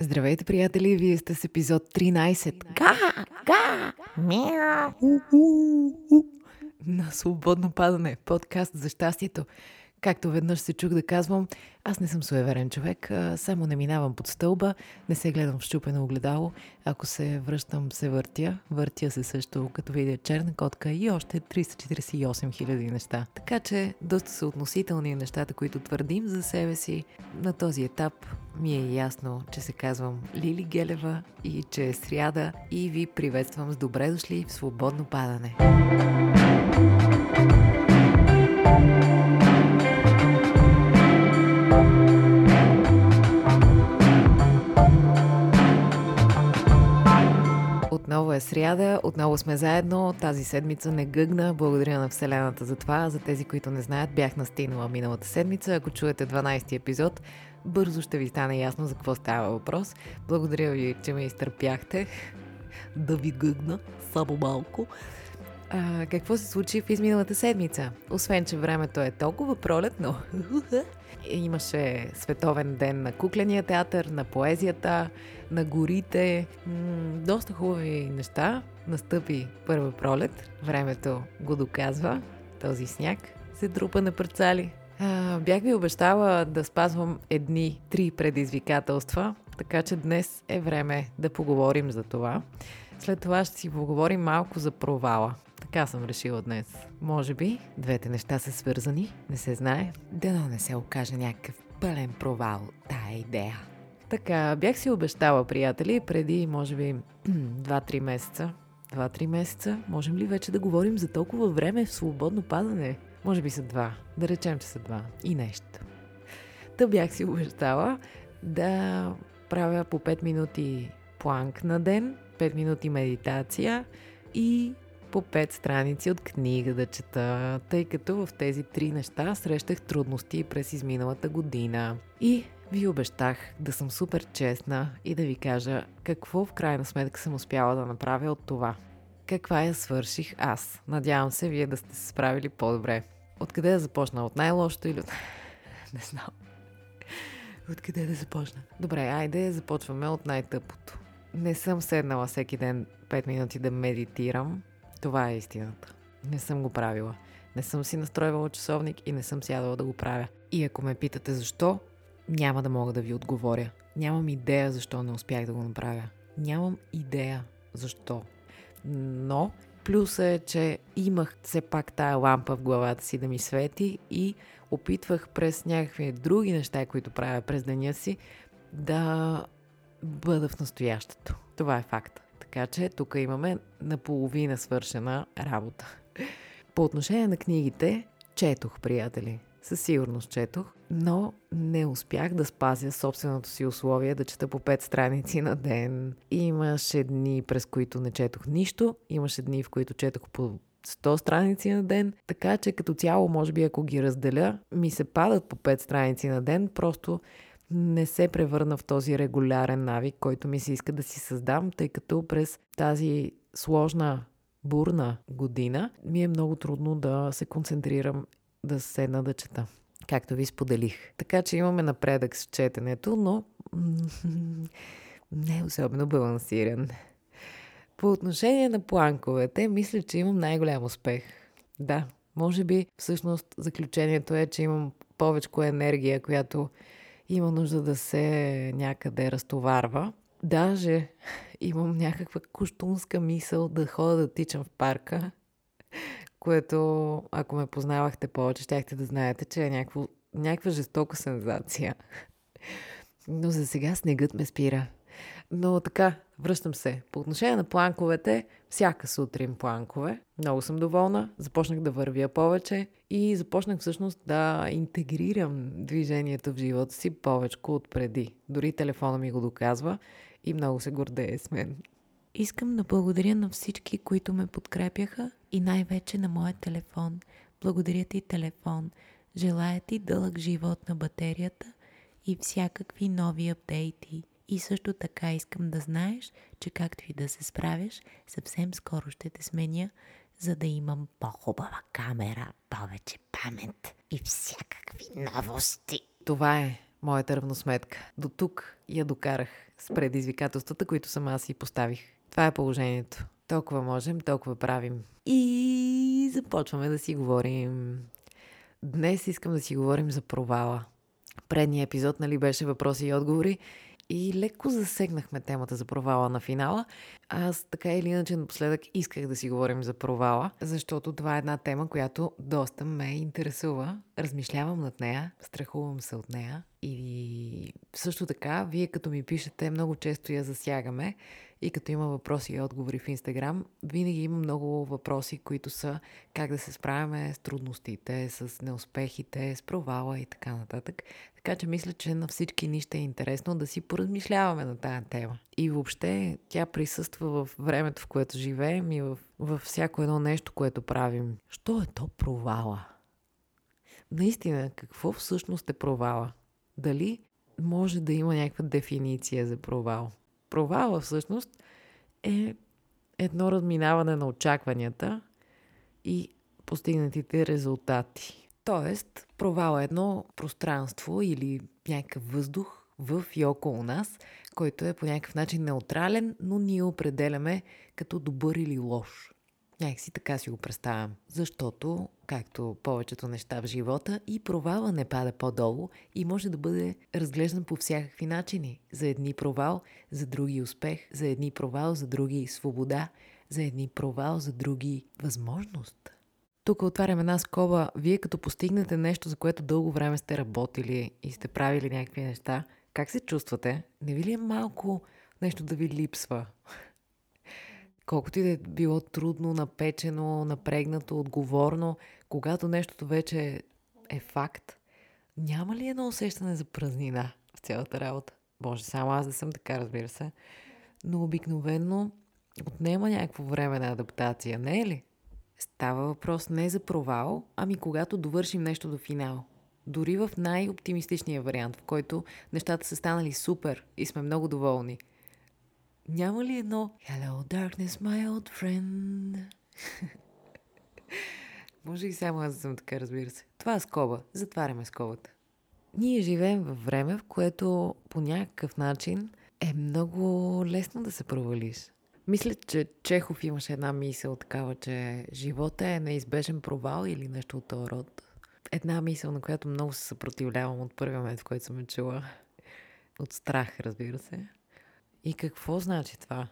Здравейте, приятели! Вие сте с епизод 13. Га! Га! Мяу! На свободно падане. Подкаст за щастието. Както веднъж се чух да казвам, аз не съм суеверен човек, само не минавам под стълба, не се гледам в щупено огледало. Ако се връщам, се въртя. Въртя се също, като видя черна котка и още 348 хиляди неща. Така че доста са относителни нещата, които твърдим за себе си. На този етап ми е ясно, че се казвам Лили Гелева и че е сряда и ви приветствам с добре дошли в свободно падане. Отново е сряда, отново сме заедно. Тази седмица не гъгна. Благодаря на Вселената за това. За тези, които не знаят, бях настигнала миналата седмица. Ако чуете 12 епизод, бързо ще ви стане ясно за какво става въпрос. Благодаря ви, че ме изтърпяхте. Да ви гъгна, само малко. А, какво се случи в изминалата седмица? Освен, че времето е толкова пролетно, имаше световен ден на кукления театър, на поезията, на горите. М- доста хубави неща. Настъпи първа пролет. Времето го доказва. Този сняг се трупа на парцали. А, бях ви обещала да спазвам едни три предизвикателства, така че днес е време да поговорим за това. След това ще си поговорим малко за провала. Така съм решила днес. Може би двете неща са свързани, не се знае. Дано не се окаже някакъв пълен провал тая идея. Така, бях си обещала, приятели, преди, може би, 2-3 месеца. 2-3 месеца. Можем ли вече да говорим за толкова време в свободно падане? Може би са два. Да речем, че са два. И нещо. Та бях си обещала да правя по 5 минути планк на ден, 5 минути медитация и по 5 страници от книга да чета, тъй като в тези три неща срещах трудности през изминалата година. И ви обещах да съм супер честна и да ви кажа какво в крайна сметка съм успяла да направя от това. Каква я свърших аз? Надявам се вие да сте се справили по-добре. Откъде да започна? От най-лошото или от... Не знам. Откъде да започна? Добре, айде започваме от най-тъпото. Не съм седнала всеки ден 5 минути да медитирам. Това е истината. Не съм го правила. Не съм си настройвала часовник и не съм сядала да го правя. И ако ме питате защо, няма да мога да ви отговоря. Нямам идея защо не успях да го направя. Нямам идея защо. Но плюс е, че имах все пак тая лампа в главата си да ми свети и опитвах през някакви други неща, които правя през деня си, да бъда в настоящето. Това е факт. Така че тук имаме наполовина свършена работа. По отношение на книгите, четох, приятели. Със сигурност четох, но не успях да спазя собственото си условие да чета по 5 страници на ден. Имаше дни, през които не четох нищо, имаше дни, в които четох по 100 страници на ден, така че като цяло, може би ако ги разделя, ми се падат по 5 страници на ден, просто не се превърна в този регулярен навик, който ми се иска да си създам, тъй като през тази сложна, бурна година ми е много трудно да се концентрирам, да седна да чета, както ви споделих. Така че имаме напредък с четенето, но не е особено балансиран. По отношение на планковете, мисля, че имам най-голям успех. Да, може би всъщност заключението е, че имам повече енергия, която има нужда да се някъде разтоварва. Даже имам някаква куштунска мисъл да ходя да тичам в парка, което, ако ме познавахте повече, щяхте да знаете, че е някакво, някаква жестока сензация. Но за сега снегът ме спира. Но така, връщам се. По отношение на планковете, всяка сутрин планкове. Много съм доволна. Започнах да вървя повече и започнах всъщност да интегрирам движението в живота си повече от преди. Дори телефона ми го доказва и много се гордее с мен. Искам да благодаря на всички, които ме подкрепяха и най-вече на моя телефон. Благодаря ти, телефон. Желая ти дълъг живот на батерията и всякакви нови апдейти. И също така искам да знаеш, че както и да се справяш, съвсем скоро ще те сменя, за да имам по-хубава камера, повече памет и всякакви новости. Това е моята равносметка. До тук я докарах с предизвикателствата, които сама си поставих. Това е положението. Толкова можем, толкова правим. И започваме да си говорим. Днес искам да си говорим за провала. Предният епизод, нали, беше въпроси и отговори и леко засегнахме темата за провала на финала. Аз така или иначе напоследък исках да си говорим за провала, защото това е една тема, която доста ме интересува. Размишлявам над нея, страхувам се от нея и също така, вие като ми пишете, много често я засягаме и като има въпроси и отговори в Инстаграм, винаги има много въпроси, които са как да се справяме с трудностите, с неуспехите, с провала и така нататък. Така че мисля, че на всички ни ще е интересно да си поразмишляваме на тая тема. И въобще тя присъства в времето, в което живеем и в, във всяко едно нещо, което правим. Що е то провала? Наистина, какво всъщност е провала? Дали може да има някаква дефиниция за провал? Провала всъщност е едно разминаване на очакванията и постигнатите резултати. Тоест, провал е едно пространство или някакъв въздух в и около нас, който е по някакъв начин неутрален, но ние определяме като добър или лош. Някак си така си го представям. Защото, както повечето неща в живота, и провала не пада по-долу и може да бъде разглеждан по всякакви начини. За едни провал, за други успех, за едни провал, за други свобода, за едни провал, за други възможност. Тук отварям една скоба. Вие като постигнете нещо, за което дълго време сте работили и сте правили някакви неща, как се чувствате? Не ви ли е малко нещо да ви липсва? Колкото и да е било трудно, напечено, напрегнато, отговорно, когато нещото вече е факт, няма ли едно усещане за празнина в цялата работа? Може само аз да съм така, разбира се. Но обикновено отнема някакво време на адаптация, не е ли? Става въпрос не за провал, ами когато довършим нещо до финал. Дори в най-оптимистичния вариант, в който нещата са станали супер и сме много доволни – няма ли едно Hello darkness, my old friend? Може и само аз да съм така, разбира се. Това е скоба. Затваряме скобата. Ние живеем във време, в което по някакъв начин е много лесно да се провалиш. Мисля, че Чехов имаше една мисъл такава, че живота е неизбежен провал или нещо от този род. Една мисъл, на която много се съпротивлявам от първия момент, в който съм я чула. От страх, разбира се. И какво значи това?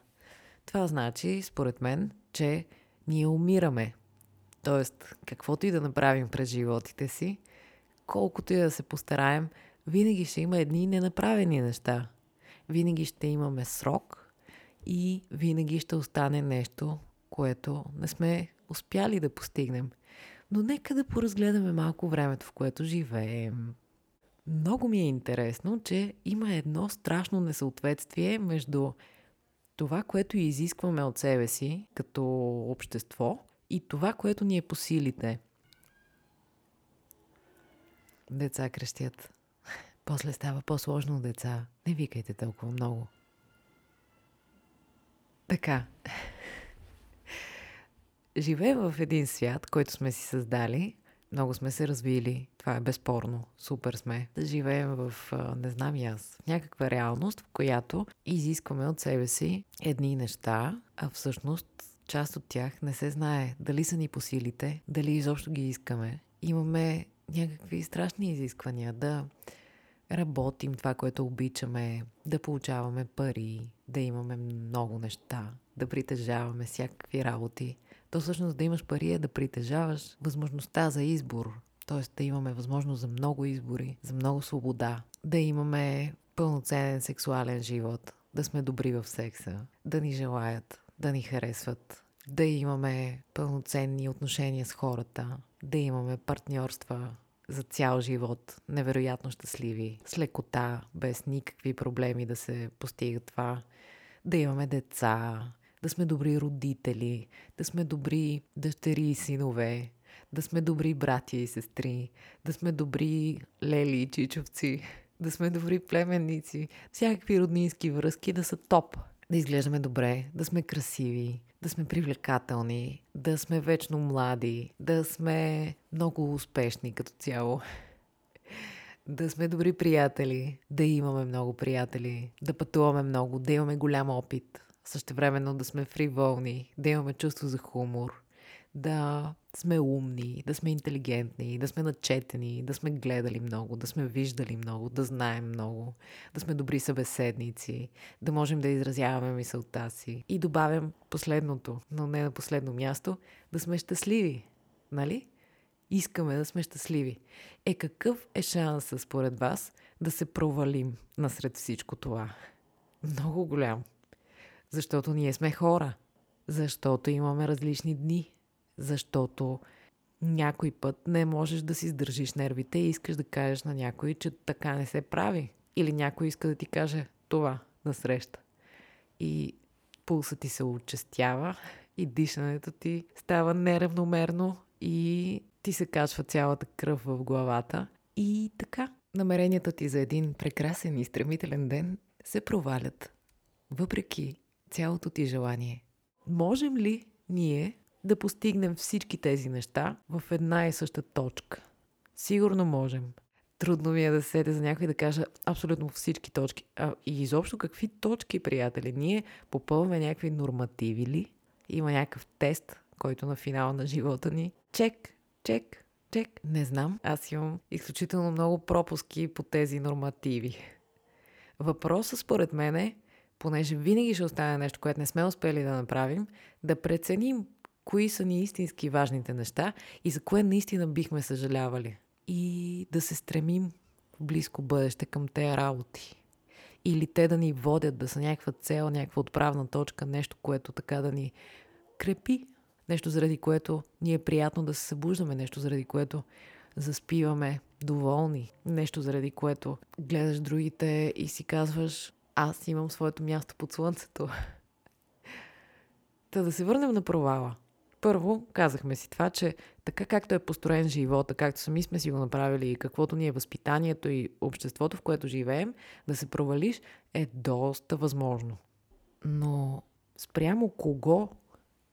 Това значи, според мен, че ние умираме. Тоест, каквото и да направим през животите си, колкото и да се постараем, винаги ще има едни ненаправени неща. Винаги ще имаме срок и винаги ще остане нещо, което не сме успяли да постигнем. Но нека да поразгледаме малко времето, в което живеем. Много ми е интересно, че има едно страшно несъответствие между това, което изискваме от себе си като общество и това, което ни е по силите. Деца крещят. После става по-сложно деца. Не викайте толкова много. Така. Живеем в един свят, който сме си създали, много сме се развили. Това е безспорно. Супер сме. Да живеем в, не знам и аз, някаква реалност, в която изискваме от себе си едни неща, а всъщност част от тях не се знае дали са ни по силите, дали изобщо ги искаме. Имаме някакви страшни изисквания да работим това, което обичаме, да получаваме пари, да имаме много неща, да притежаваме всякакви работи то всъщност да имаш пари е да притежаваш възможността за избор. Т.е. да имаме възможност за много избори, за много свобода, да имаме пълноценен сексуален живот, да сме добри в секса, да ни желаят, да ни харесват, да имаме пълноценни отношения с хората, да имаме партньорства за цял живот, невероятно щастливи, с лекота, без никакви проблеми да се постига това, да имаме деца, да сме добри родители, да сме добри дъщери и синове, да сме добри братя и сестри, да сме добри лели и чичовци, да сме добри племенници, всякакви роднински връзки да са топ. Да изглеждаме добре, да сме красиви, да сме привлекателни, да сме вечно млади, да сме много успешни като цяло. да сме добри приятели, да имаме много приятели, да пътуваме много, да имаме голям опит, същевременно да сме фриволни, да имаме чувство за хумор, да сме умни, да сме интелигентни, да сме начетени, да сме гледали много, да сме виждали много, да знаем много, да сме добри събеседници, да можем да изразяваме мисълта си. И добавям последното, но не на последно място, да сме щастливи. Нали? Искаме да сме щастливи. Е, какъв е шансът според вас да се провалим насред всичко това? Много голям. Защото ние сме хора. Защото имаме различни дни защото някой път не можеш да си сдържиш нервите и искаш да кажеш на някой, че така не се прави. Или някой иска да ти каже това на среща. И пулсът ти се участява и дишането ти става неравномерно и ти се качва цялата кръв в главата. И така, намеренията ти за един прекрасен и стремителен ден се провалят, въпреки цялото ти желание. Можем ли ние да постигнем всички тези неща в една и съща точка. Сигурно можем. Трудно ми е да седе за някой да кажа абсолютно всички точки. А, и изобщо какви точки, приятели? Ние попълваме някакви нормативи ли? Има някакъв тест, който на финала на живота ни. Чек, чек, чек. Не знам. Аз имам изключително много пропуски по тези нормативи. Въпросът според мен е, понеже винаги ще остане нещо, което не сме успели да направим, да преценим кои са ни истински важните неща и за кое наистина бихме съжалявали. И да се стремим в близко бъдеще към тези работи. Или те да ни водят, да са някаква цел, някаква отправна точка, нещо, което така да ни крепи. Нещо, заради което ни е приятно да се събуждаме, нещо, заради което заспиваме доволни, нещо, заради което гледаш другите и си казваш, аз имам своето място под слънцето. Та да се върнем на провала. Първо, казахме си това, че така както е построен живота, както сами сме си го направили и каквото ни е възпитанието и обществото, в което живеем, да се провалиш е доста възможно. Но спрямо кого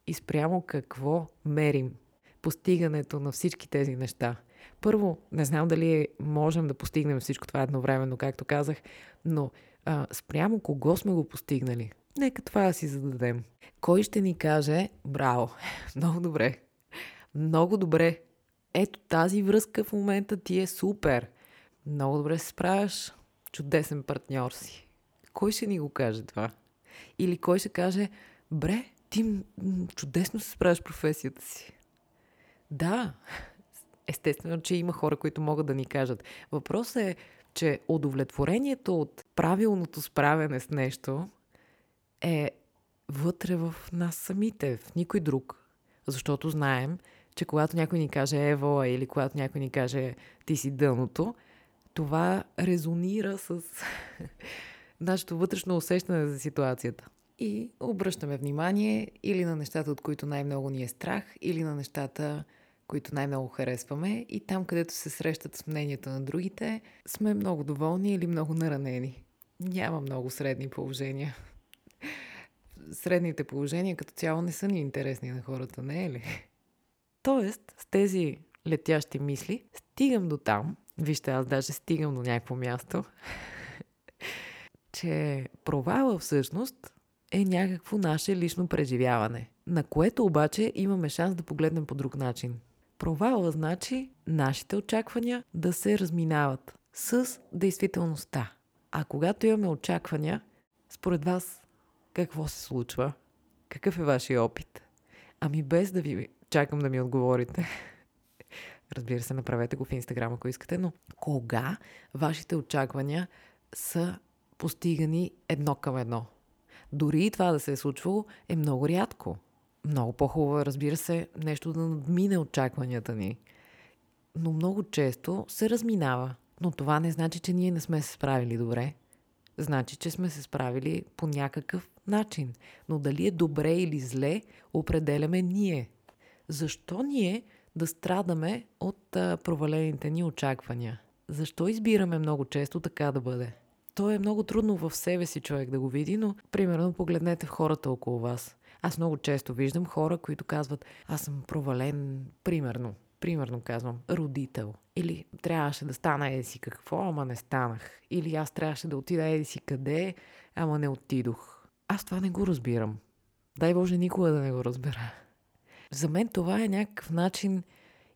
и спрямо какво мерим постигането на всички тези неща? Първо, не знам дали можем да постигнем всичко това едновременно, както казах, но а, спрямо кого сме го постигнали? Нека това да си зададем. Кой ще ни каже, браво, много добре, много добре, ето тази връзка в момента ти е супер, много добре се справяш, чудесен партньор си. Кой ще ни го каже това? Или кой ще каже, бре, ти чудесно се справяш професията си. Да, естествено, че има хора, които могат да ни кажат. Въпросът е, че удовлетворението от правилното справяне с нещо е вътре в нас самите, в никой друг. Защото знаем, че когато някой ни каже ево или когато някой ни каже ти си дъното, това резонира с нашето вътрешно усещане за ситуацията. И обръщаме внимание или на нещата, от които най-много ни е страх, или на нещата, които най-много харесваме. И там, където се срещат с мнението на другите, сме много доволни или много наранени. Няма много средни положения средните положения като цяло не са ни интересни на хората, не е ли? Тоест, с тези летящи мисли, стигам до там, вижте, аз даже стигам до някакво място, че провала всъщност е някакво наше лично преживяване, на което обаче имаме шанс да погледнем по друг начин. Провала значи нашите очаквания да се разминават с действителността. А когато имаме очаквания, според вас какво се случва? Какъв е вашия опит? Ами без да ви чакам да ми отговорите. Разбира се, направете го в Инстаграм, ако искате, но кога вашите очаквания са постигани едно към едно? Дори и това да се е случвало е много рядко. Много по-хубаво разбира се, нещо да надмине очакванията ни. Но много често се разминава. Но това не значи, че ние не сме се справили добре. Значи, че сме се справили по някакъв начин. Но дали е добре или зле, определяме ние. Защо ние да страдаме от провалените ни очаквания? Защо избираме много често така да бъде? То е много трудно в себе си човек да го види, но примерно погледнете в хората около вас. Аз много често виждам хора, които казват, аз съм провален, примерно, примерно казвам, родител. Или трябваше да стана еди си какво, ама не станах. Или аз трябваше да отида еди си къде, ама не отидох. Аз това не го разбирам. Дай Боже никога да не го разбера. За мен това е някакъв начин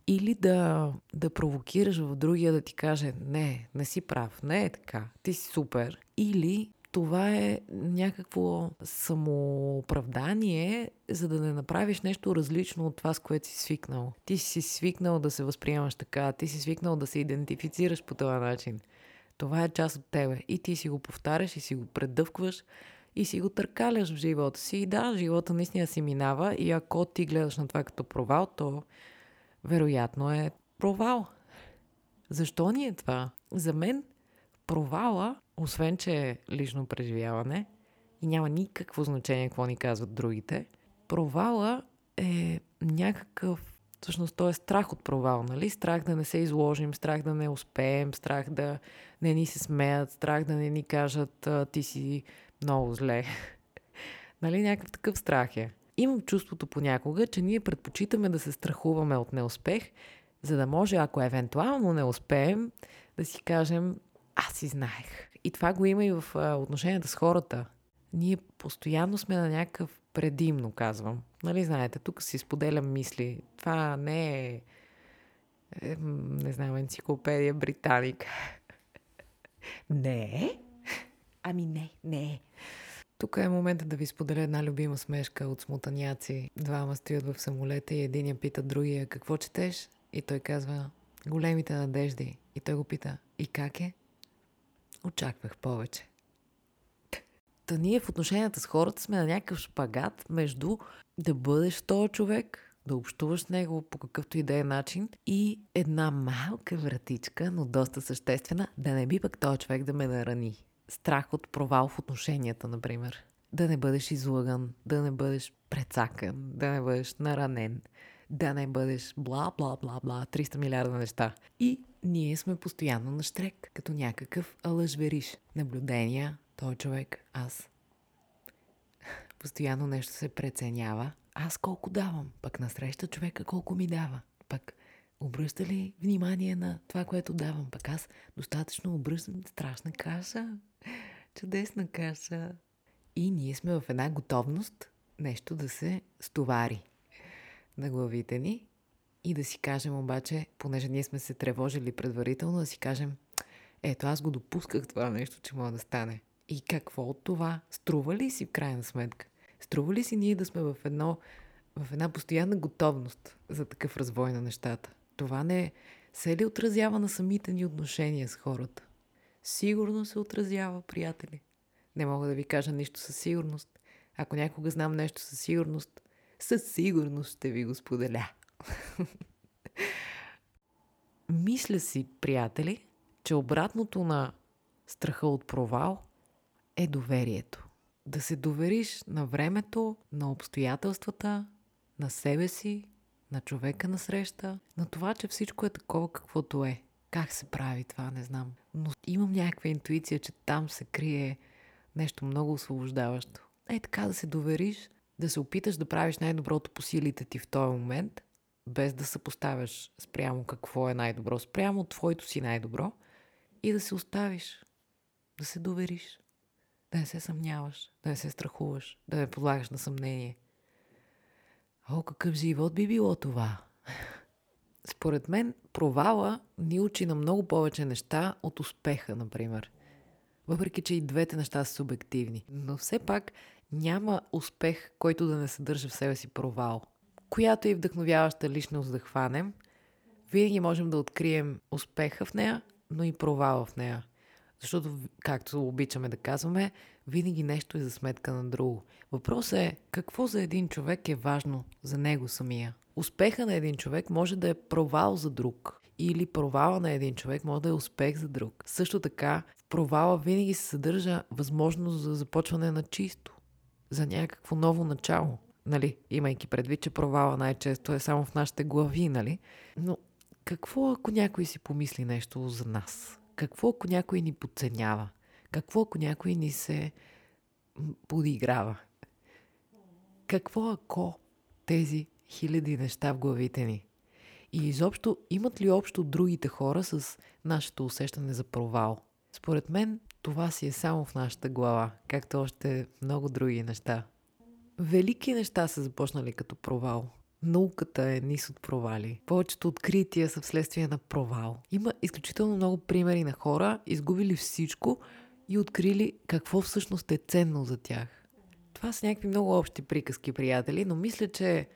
или да, да провокираш в другия да ти каже не, не си прав, не е така, ти си супер. Или това е някакво самооправдание, за да не направиш нещо различно от това, с което си свикнал. Ти си свикнал да се възприемаш така, ти си свикнал да се идентифицираш по този начин. Това е част от тебе. И ти си го повтаряш и си го предъвкваш и си го търкаляш в живота си. И да, живота наистина си минава и ако ти гледаш на това като провал, то вероятно е провал. Защо ни е това? За мен провала, освен че е лично преживяване и няма никакво значение какво ни казват другите, провала е някакъв Всъщност, то е страх от провал, нали? Страх да не се изложим, страх да не успеем, страх да не ни се смеят, страх да не ни кажат ти си много зле. нали? Някакъв такъв страх е. Имам чувството понякога, че ние предпочитаме да се страхуваме от неуспех, за да може, ако евентуално не успеем, да си кажем, аз си знаех. И това го има и в отношенията с хората. Ние постоянно сме на някакъв предимно, казвам. Нали знаете, тук си споделям мисли. Това не е, е не знам, енциклопедия Британик. не е? Ами не, не е. Тук е момента да ви споделя една любима смешка от смутаняци. Двама стоят в самолета и един я пита другия какво четеш? И той казва големите надежди. И той го пита и как е? Очаквах повече. Та ние в отношенията с хората сме на някакъв шпагат между да бъдеш този човек, да общуваш с него по какъвто и да е начин и една малка вратичка, но доста съществена, да не би пък този човек да ме нарани страх от провал в отношенията, например. Да не бъдеш излъган, да не бъдеш прецакан, да не бъдеш наранен, да не бъдеш бла, бла, бла, бла, 300 милиарда неща. И ние сме постоянно на штрек, като някакъв лъжвериш. Наблюдения, той човек, аз. Постоянно нещо се преценява. Аз колко давам, пък насреща човека колко ми дава. Пък обръща ли внимание на това, което давам? Пък аз достатъчно обръщам страшна каша. Чудесна каша. И ние сме в една готовност нещо да се стовари на главите ни и да си кажем обаче, понеже ние сме се тревожили предварително, да си кажем, ето аз го допусках това нещо, че може да стане. И какво от това? Струва ли си в крайна сметка? Струва ли си ние да сме в, едно, в една постоянна готовност за такъв развой на нещата? Това не се ли отразява на самите ни отношения с хората? Сигурно се отразява, приятели. Не мога да ви кажа нищо със сигурност. Ако някога знам нещо със сигурност, със сигурност ще ви го споделя. Мисля си, приятели, че обратното на страха от провал е доверието. Да се довериш на времето, на обстоятелствата, на себе си, на човека на среща, на това, че всичко е такова каквото е. Как се прави това, не знам. Но имам някаква интуиция, че там се крие нещо много освобождаващо. Е така да се довериш, да се опиташ да правиш най-доброто по силите ти в този момент, без да съпоставяш спрямо какво е най-добро, спрямо твоето си най-добро и да се оставиш, да се довериш, да не се съмняваш, да не се страхуваш, да не подлагаш на съмнение. О, какъв живот би било това! Според мен, провала ни учи на много повече неща от успеха, например. Въпреки, че и двете неща са субективни. Но все пак няма успех, който да не съдържа в себе си провал. Която и вдъхновяваща личност да хванем, винаги можем да открием успеха в нея, но и провала в нея. Защото, както обичаме да казваме, винаги нещо е за сметка на друго. Въпросът е какво за един човек е важно за него самия. Успеха на един човек може да е провал за друг. Или провала на един човек може да е успех за друг. Също така, в провала винаги се съдържа възможност за започване на чисто. За някакво ново начало. Нали, имайки предвид, че провала най-често е само в нашите глави, нали? Но какво ако някой си помисли нещо за нас? Какво ако някой ни подценява? Какво ако някой ни се подиграва? Какво ако тези хиляди неща в главите ни И изобщо имат ли общо другите хора с нашето усещане за провал? Според мен това си е само в нашата глава, както още много други неща. Велики неща са започнали като провал. Науката е низ от провали. Повечето открития са вследствие на провал. Има изключително много примери на хора, изгубили всичко и открили какво всъщност е ценно за тях. Това са някакви много общи приказки, приятели, но мисля, че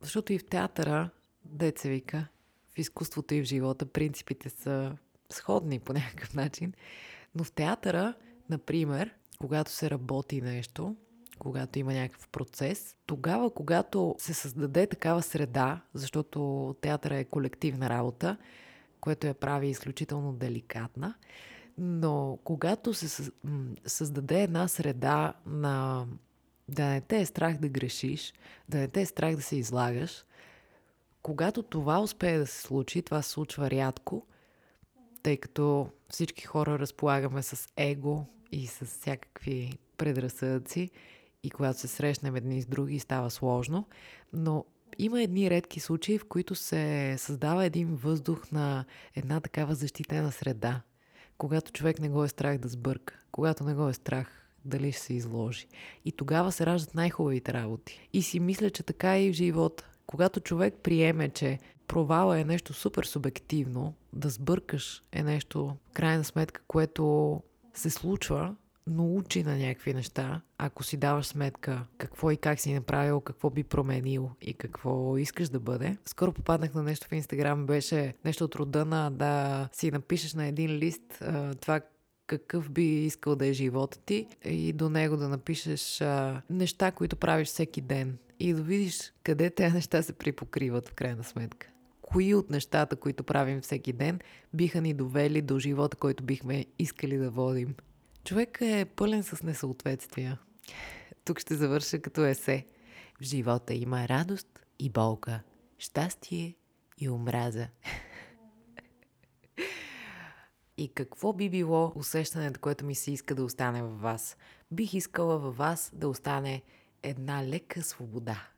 защото и в театъра, деца вика, в изкуството и в живота принципите са сходни по някакъв начин, но в театъра, например, когато се работи нещо, когато има някакъв процес, тогава, когато се създаде такава среда, защото театъра е колективна работа, което я прави изключително деликатна, но когато се създаде една среда на да не те е страх да грешиш, да не те е страх да се излагаш, когато това успее да се случи, това се случва рядко, тъй като всички хора разполагаме с его и с всякакви предразсъдъци и когато се срещнем едни с други става сложно, но има едни редки случаи, в които се създава един въздух на една такава защитена среда, когато човек не го е страх да сбърка, когато не го е страх дали ще се изложи. И тогава се раждат най-хубавите работи. И си мисля, че така е и в живота. Когато човек приеме, че провала е нещо супер субективно, да сбъркаш е нещо, крайна сметка, което се случва, но учи на някакви неща, ако си даваш сметка какво и как си направил, какво би променил и какво искаш да бъде. Скоро попаднах на нещо в Инстаграм, беше нещо от рода на да си напишеш на един лист това какъв би искал да е живота ти и до него да напишеш неща, които правиш всеки ден и да видиш къде тези неща се припокриват в крайна сметка. Кои от нещата, които правим всеки ден, биха ни довели до живота, който бихме искали да водим. Човек е пълен с несъответствия. Тук ще завърша като есе. В живота има радост и болка, щастие и омраза. И какво би било усещането, което ми се иска да остане във вас? Бих искала във вас да остане една лека свобода.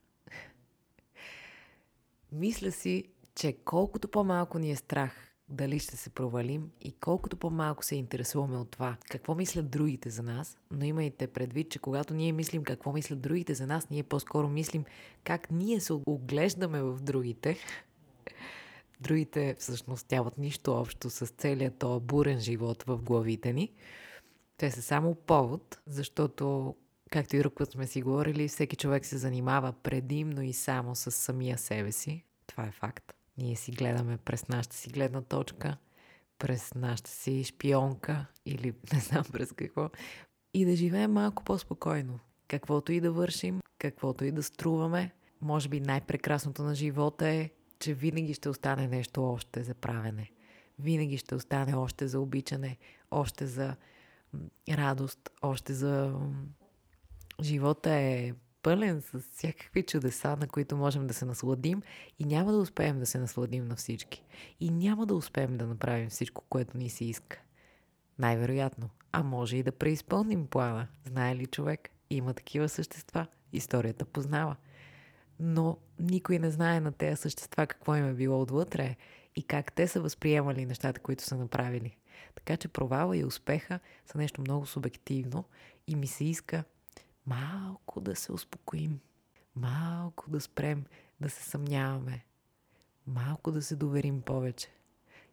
Мисля си, че колкото по-малко ни е страх дали ще се провалим и колкото по-малко се интересуваме от това какво мислят другите за нас, но имайте предвид, че когато ние мислим какво мислят другите за нас, ние по-скоро мислим как ние се оглеждаме в другите. Другите всъщност нямат нищо общо с целият този бурен живот в главите ни. Те са само повод, защото, както и друг сме си говорили, всеки човек се занимава предимно и само с самия себе си. Това е факт. Ние си гледаме през нашата си гледна точка, през нашата си шпионка или не знам през какво. И да живеем малко по-спокойно. Каквото и да вършим, каквото и да струваме, може би най-прекрасното на живота е, че винаги ще остане нещо още за правене. Винаги ще остане още за обичане, още за радост, още за... Живота е пълен с всякакви чудеса, на които можем да се насладим и няма да успеем да се насладим на всички. И няма да успеем да направим всичко, което ни се иска. Най-вероятно. А може и да преизпълним плана. Знае ли човек? Има такива същества. Историята познава. Но никой не знае на тези същества какво им е било отвътре и как те са възприемали нещата, които са направили. Така че провала и успеха са нещо много субективно и ми се иска малко да се успокоим, малко да спрем да се съмняваме, малко да се доверим повече.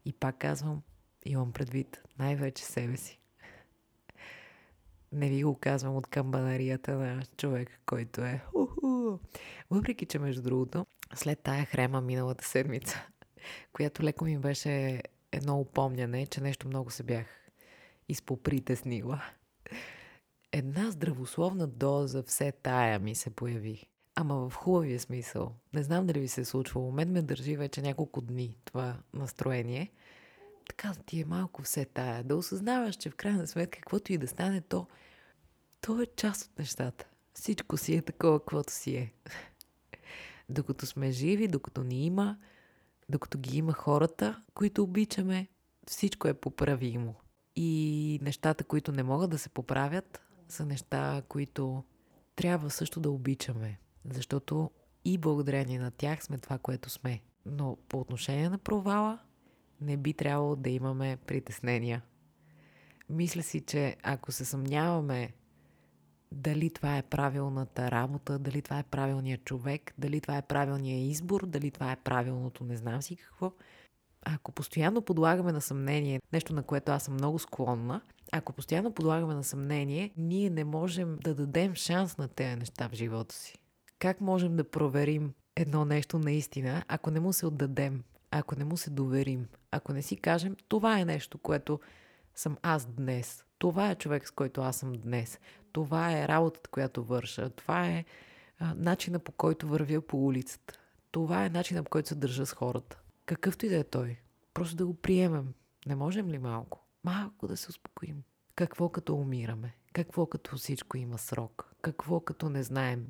И пак казвам, имам предвид най-вече себе си. Не ви го казвам от камбанарията на човек, който е уху. Въпреки, че между другото, след тая хрема миналата седмица, която леко ми беше едно упомняне, че нещо много се бях изпопритеснила една здравословна доза все тая ми се появи. Ама в хубавия смисъл. Не знам дали ви се е случвало. Мен ме държи вече няколко дни това настроение. Така ти е малко все тая. Да осъзнаваш, че в крайна сметка, каквото и да стане, то, то е част от нещата. Всичко си е такова, каквото си е. докато сме живи, докато ни има, докато ги има хората, които обичаме, всичко е поправимо. И нещата, които не могат да се поправят, са неща, които трябва също да обичаме, защото и благодарение на тях сме това, което сме. Но по отношение на провала, не би трябвало да имаме притеснения. Мисля си, че ако се съмняваме дали това е правилната работа, дали това е правилният човек, дали това е правилният избор, дали това е правилното не знам си какво. Ако постоянно подлагаме на съмнение, нещо на което аз съм много склонна, ако постоянно подлагаме на съмнение, ние не можем да дадем шанс на тези неща в живота си. Как можем да проверим едно нещо наистина, ако не му се отдадем, ако не му се доверим, ако не си кажем, това е нещо, което съм аз днес. Това е човек, с който аз съм днес. Това е работата, която върша. Това е начина по който вървя по улицата. Това е начина по който се държа с хората. Какъвто и да е той. Просто да го приемем. Не можем ли малко? Малко да се успокоим. Какво като умираме? Какво като всичко има срок? Какво като не знаем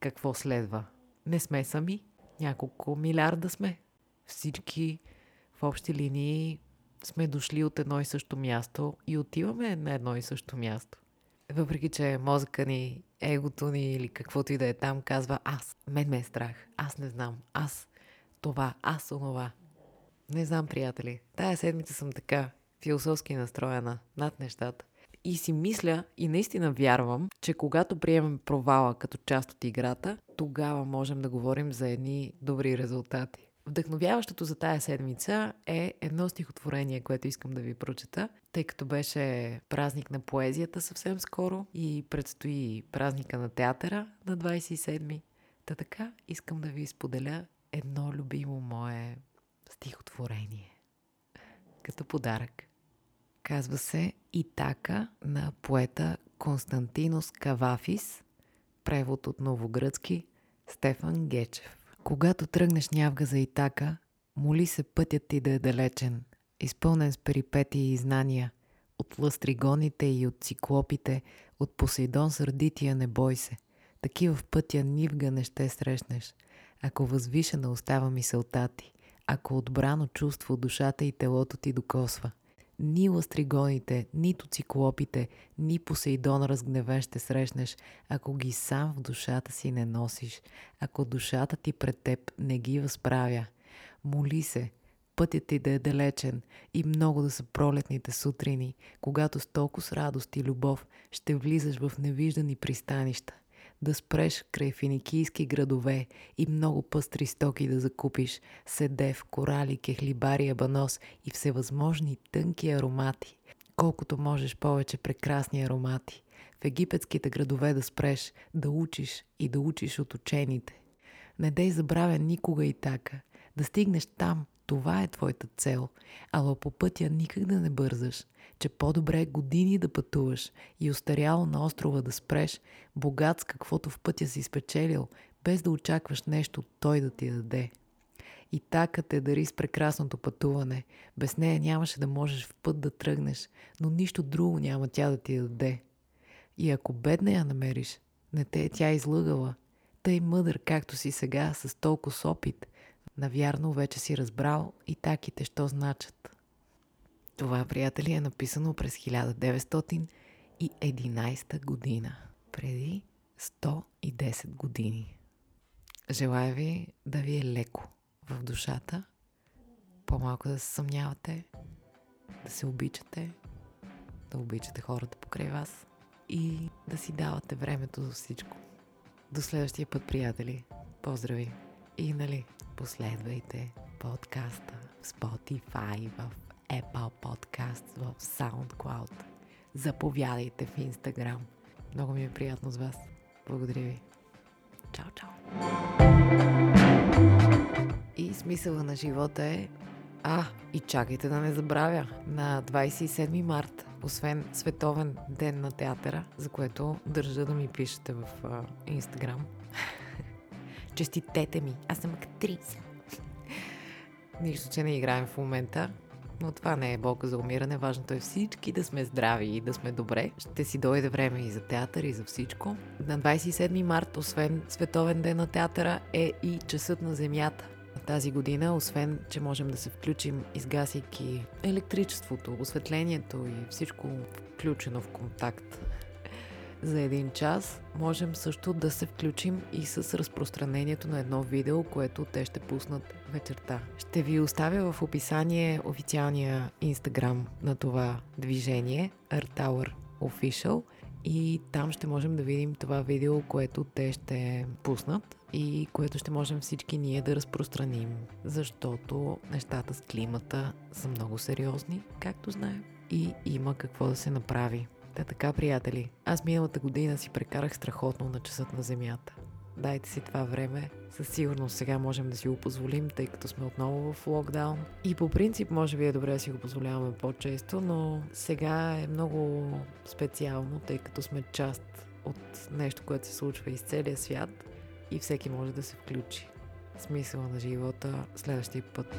какво следва? Не сме сами. Няколко милиарда сме. Всички в общи линии сме дошли от едно и също място и отиваме на едно и също място. Въпреки, че мозъка ни, егото ни или каквото и да е там, казва аз. Мен ме е страх. Аз не знам. Аз това. Аз онова. Не знам, приятели. Тая седмица съм така философски настроена над нещата. И си мисля и наистина вярвам, че когато приемем провала като част от играта, тогава можем да говорим за едни добри резултати. Вдъхновяващото за тая седмица е едно стихотворение, което искам да ви прочета, тъй като беше празник на поезията съвсем скоро и предстои празника на театъра на 27-ми. Та така искам да ви споделя едно любимо мое стихотворение. Като подарък. Казва се Итака на поета Константинос Кавафис, превод от новогръцки Стефан Гечев. Когато тръгнеш нявга за Итака, моли се пътят ти да е далечен, изпълнен с перипетии и знания, от лъстригоните и от циклопите, от Посейдон сърдития не бой се. Такива в пътя нивга не ще срещнеш, ако възвишена остава мисълта ти, ако отбрано чувство душата и телото ти докосва. Ни ластригоните, нито циклопите, ни Посейдон разгневен ще срещнеш, ако ги сам в душата си не носиш, ако душата ти пред теб не ги възправя. Моли се, пътят ти да е далечен и много да са пролетните сутрини, когато с толкова с радост и любов ще влизаш в невиждани пристанища – да спреш край финикийски градове и много пъстри стоки да закупиш, седев, корали, кехлибари, абанос и всевъзможни тънки аромати. Колкото можеш повече прекрасни аромати. В египетските градове да спреш, да учиш и да учиш от учените. Не дей забравя никога и така. Да стигнеш там, това е твоята цел, ала по пътя никак да не бързаш, че по-добре е години да пътуваш и остаряло на острова да спреш, богат с каквото в пътя си спечелил, без да очакваш нещо той да ти даде. И така те дари с прекрасното пътуване. Без нея нямаше да можеш в път да тръгнеш, но нищо друго няма тя да ти даде. И ако бедна я намериш, не те е тя излъгала. Тъй мъдър, както си сега, с толкова опит – Навярно вече си разбрал и таките, що значат. Това, приятели, е написано през 1911 година, преди 110 години. Желая ви да ви е леко в душата, по-малко да се съмнявате, да се обичате, да обичате хората покрай вас и да си давате времето за всичко. До следващия път, приятели. Поздрави! И нали, последвайте подкаста в Spotify, в Apple Podcasts, в SoundCloud. Заповядайте в Instagram. Много ми е приятно с вас. Благодаря ви. Чао, чао. И смисъла на живота е... А, и чакайте да не забравя. На 27 март, освен Световен ден на театъра, за което държа да ми пишете в Instagram, Честитете ми, аз съм актриса. Нищо, че не играем в момента, но това не е болка за умиране. Важното е всички да сме здрави и да сме добре. Ще си дойде време и за театър, и за всичко. На 27 март, освен Световен ден на театъра, е и Часът на Земята. Тази година, освен, че можем да се включим, изгасяйки електричеството, осветлението и всичко включено в контакт за един час. Можем също да се включим и с разпространението на едно видео, което те ще пуснат вечерта. Ще ви оставя в описание официалния инстаграм на това движение, Earth Tower Official – и там ще можем да видим това видео, което те ще пуснат и което ще можем всички ние да разпространим, защото нещата с климата са много сериозни, както знаем, и има какво да се направи. Та така, приятели, аз миналата година си прекарах страхотно на часът на Земята. Дайте си това време. Със сигурност сега можем да си го позволим, тъй като сме отново в локдаун. И по принцип може би е добре да си го позволяваме по-често, но сега е много специално, тъй като сме част от нещо, което се случва из целия свят и всеки може да се включи. Смисъла на живота следващия път.